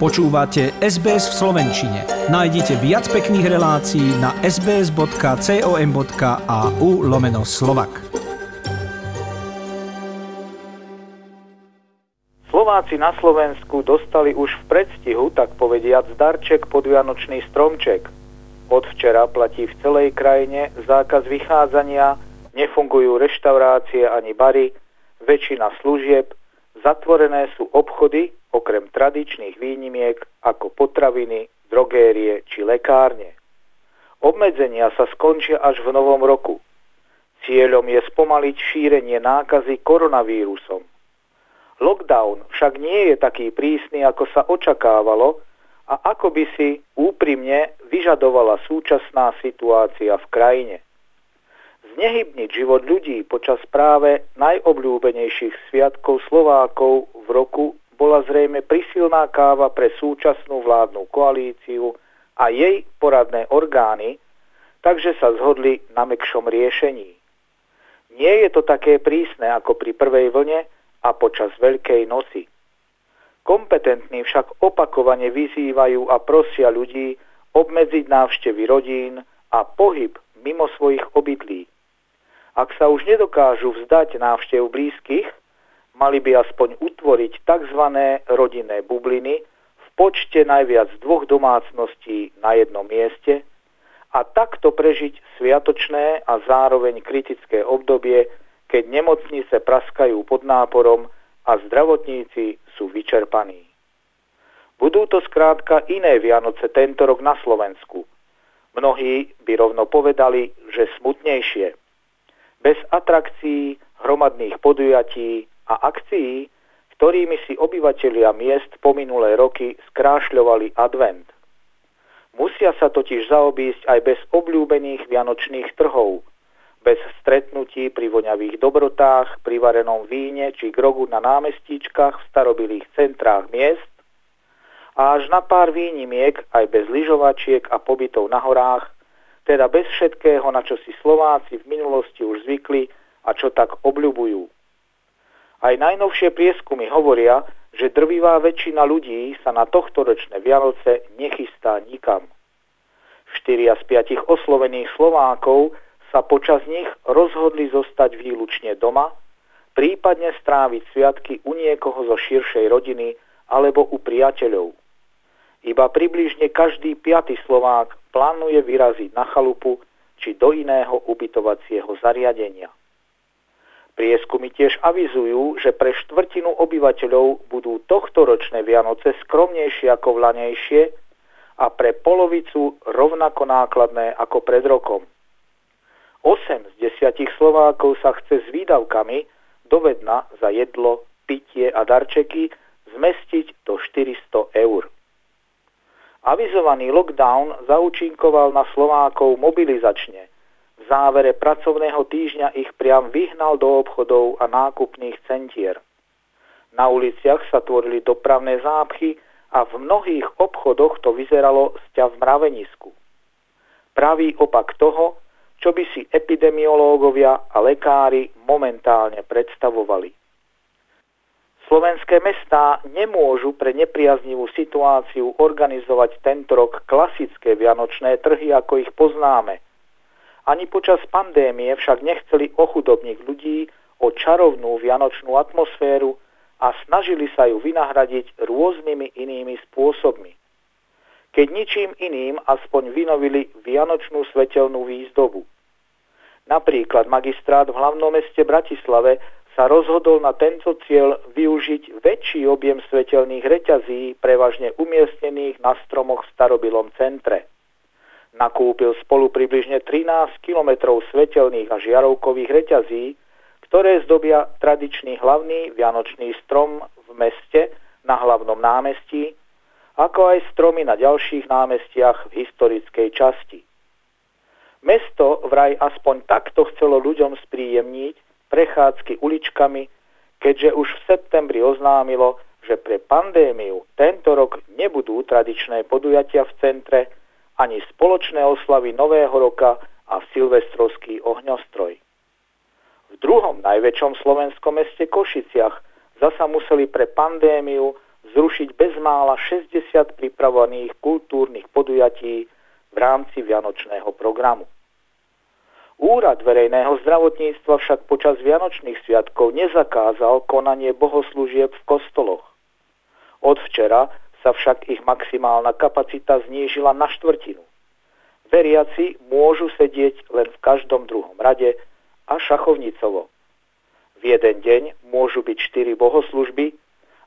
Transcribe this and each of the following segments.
Počúvate SBS v Slovenčine. Nájdite viac pekných relácií na sbs.com.au lomeno slovak. Slováci na Slovensku dostali už v predstihu, tak povediac, darček pod Vianočný stromček. Od včera platí v celej krajine zákaz vychádzania, nefungujú reštaurácie ani bary, väčšina služieb, zatvorené sú obchody okrem tradičných výnimiek ako potraviny, drogérie či lekárne. Obmedzenia sa skončia až v novom roku. Cieľom je spomaliť šírenie nákazy koronavírusom. Lockdown však nie je taký prísny, ako sa očakávalo a ako by si úprimne vyžadovala súčasná situácia v krajine. Znehybniť život ľudí počas práve najobľúbenejších sviatkov Slovákov v roku bola zrejme prisilná káva pre súčasnú vládnu koalíciu a jej poradné orgány, takže sa zhodli na mekšom riešení. Nie je to také prísne ako pri prvej vlne a počas Veľkej noci. Kompetentní však opakovane vyzývajú a prosia ľudí obmedziť návštevy rodín a pohyb mimo svojich obydlí. Ak sa už nedokážu vzdať návštev blízkych, mali by aspoň utvoriť tzv. rodinné bubliny v počte najviac dvoch domácností na jednom mieste a takto prežiť sviatočné a zároveň kritické obdobie, keď nemocnice praskajú pod náporom a zdravotníci sú vyčerpaní. Budú to skrátka iné Vianoce tento rok na Slovensku. Mnohí by rovno povedali, že smutnejšie. Bez atrakcií, hromadných podujatí, a akcií, ktorými si obyvatelia miest po minulé roky skrášľovali advent. Musia sa totiž zaobísť aj bez obľúbených vianočných trhov, bez stretnutí pri voňavých dobrotách, pri varenom víne či grogu na námestíčkach v starobilých centrách miest a až na pár výnimiek aj bez lyžovačiek a pobytov na horách, teda bez všetkého, na čo si Slováci v minulosti už zvykli a čo tak obľubujú. Aj najnovšie prieskumy hovoria, že drvivá väčšina ľudí sa na tohto ročné Vianoce nechystá nikam. Štyria z piatich oslovených Slovákov sa počas nich rozhodli zostať výlučne doma, prípadne stráviť sviatky u niekoho zo širšej rodiny alebo u priateľov. Iba približne každý piatý Slovák plánuje vyraziť na chalupu či do iného ubytovacieho zariadenia. Prieskumy tiež avizujú, že pre štvrtinu obyvateľov budú tohtoročné Vianoce skromnejšie ako vlanejšie a pre polovicu rovnako nákladné ako pred rokom. 8 z 10 Slovákov sa chce s výdavkami dovedna za jedlo, pitie a darčeky zmestiť do 400 eur. Avizovaný lockdown zaúčinkoval na Slovákov mobilizačne – závere pracovného týždňa ich priam vyhnal do obchodov a nákupných centier. Na uliciach sa tvorili dopravné zápchy a v mnohých obchodoch to vyzeralo sťa v mravenisku. Pravý opak toho, čo by si epidemiológovia a lekári momentálne predstavovali. Slovenské mestá nemôžu pre nepriaznivú situáciu organizovať tento rok klasické vianočné trhy, ako ich poznáme – ani počas pandémie však nechceli ochudobniť ľudí o čarovnú vianočnú atmosféru a snažili sa ju vynahradiť rôznymi inými spôsobmi. Keď ničím iným aspoň vynovili vianočnú svetelnú výzdobu. Napríklad magistrát v hlavnom meste Bratislave sa rozhodol na tento cieľ využiť väčší objem svetelných reťazí, prevažne umiestnených na stromoch v starobilom centre nakúpil spolu približne 13 kilometrov svetelných a žiarovkových reťazí, ktoré zdobia tradičný hlavný vianočný strom v meste na hlavnom námestí, ako aj stromy na ďalších námestiach v historickej časti. Mesto vraj aspoň takto chcelo ľuďom spríjemniť prechádzky uličkami, keďže už v septembri oznámilo, že pre pandémiu tento rok nebudú tradičné podujatia v centre, ani spoločné oslavy Nového roka a silvestrovský ohňostroj. V druhom najväčšom slovenskom meste Košiciach zasa museli pre pandémiu zrušiť bezmála 60 pripravovaných kultúrnych podujatí v rámci Vianočného programu. Úrad verejného zdravotníctva však počas Vianočných sviatkov nezakázal konanie bohoslúžieb v kostoloch. Od včera sa však ich maximálna kapacita znížila na štvrtinu. Veriaci môžu sedieť len v každom druhom rade a šachovnicovo. V jeden deň môžu byť štyri bohoslužby,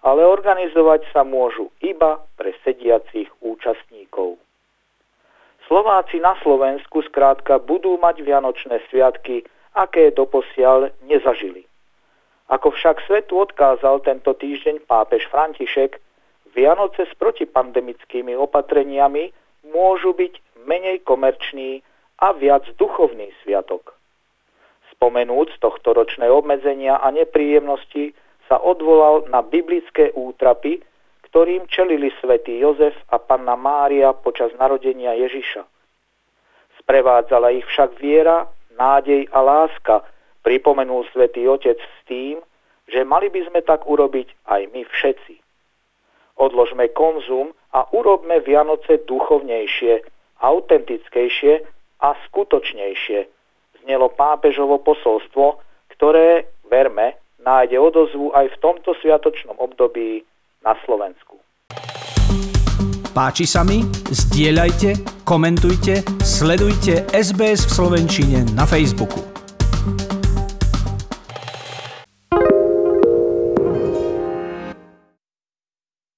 ale organizovať sa môžu iba pre sediacich účastníkov. Slováci na Slovensku skrátka budú mať Vianočné sviatky, aké doposiaľ nezažili. Ako však svetu odkázal tento týždeň pápež František, Vianoce s protipandemickými opatreniami môžu byť menej komerčný a viac duchovný sviatok. Spomenúc tohto ročné obmedzenia a nepríjemnosti sa odvolal na biblické útrapy, ktorým čelili svätý Jozef a panna Mária počas narodenia Ježiša. Sprevádzala ich však viera, nádej a láska, pripomenul svätý Otec s tým, že mali by sme tak urobiť aj my všetci. Odložme konzum a urobme Vianoce duchovnejšie, autentickejšie a skutočnejšie. Znelo pápežovo posolstvo, ktoré, verme, nájde odozvu aj v tomto sviatočnom období na Slovensku. Páči sa mi? Zdieľajte, komentujte, sledujte SBS v Slovenčine na Facebooku.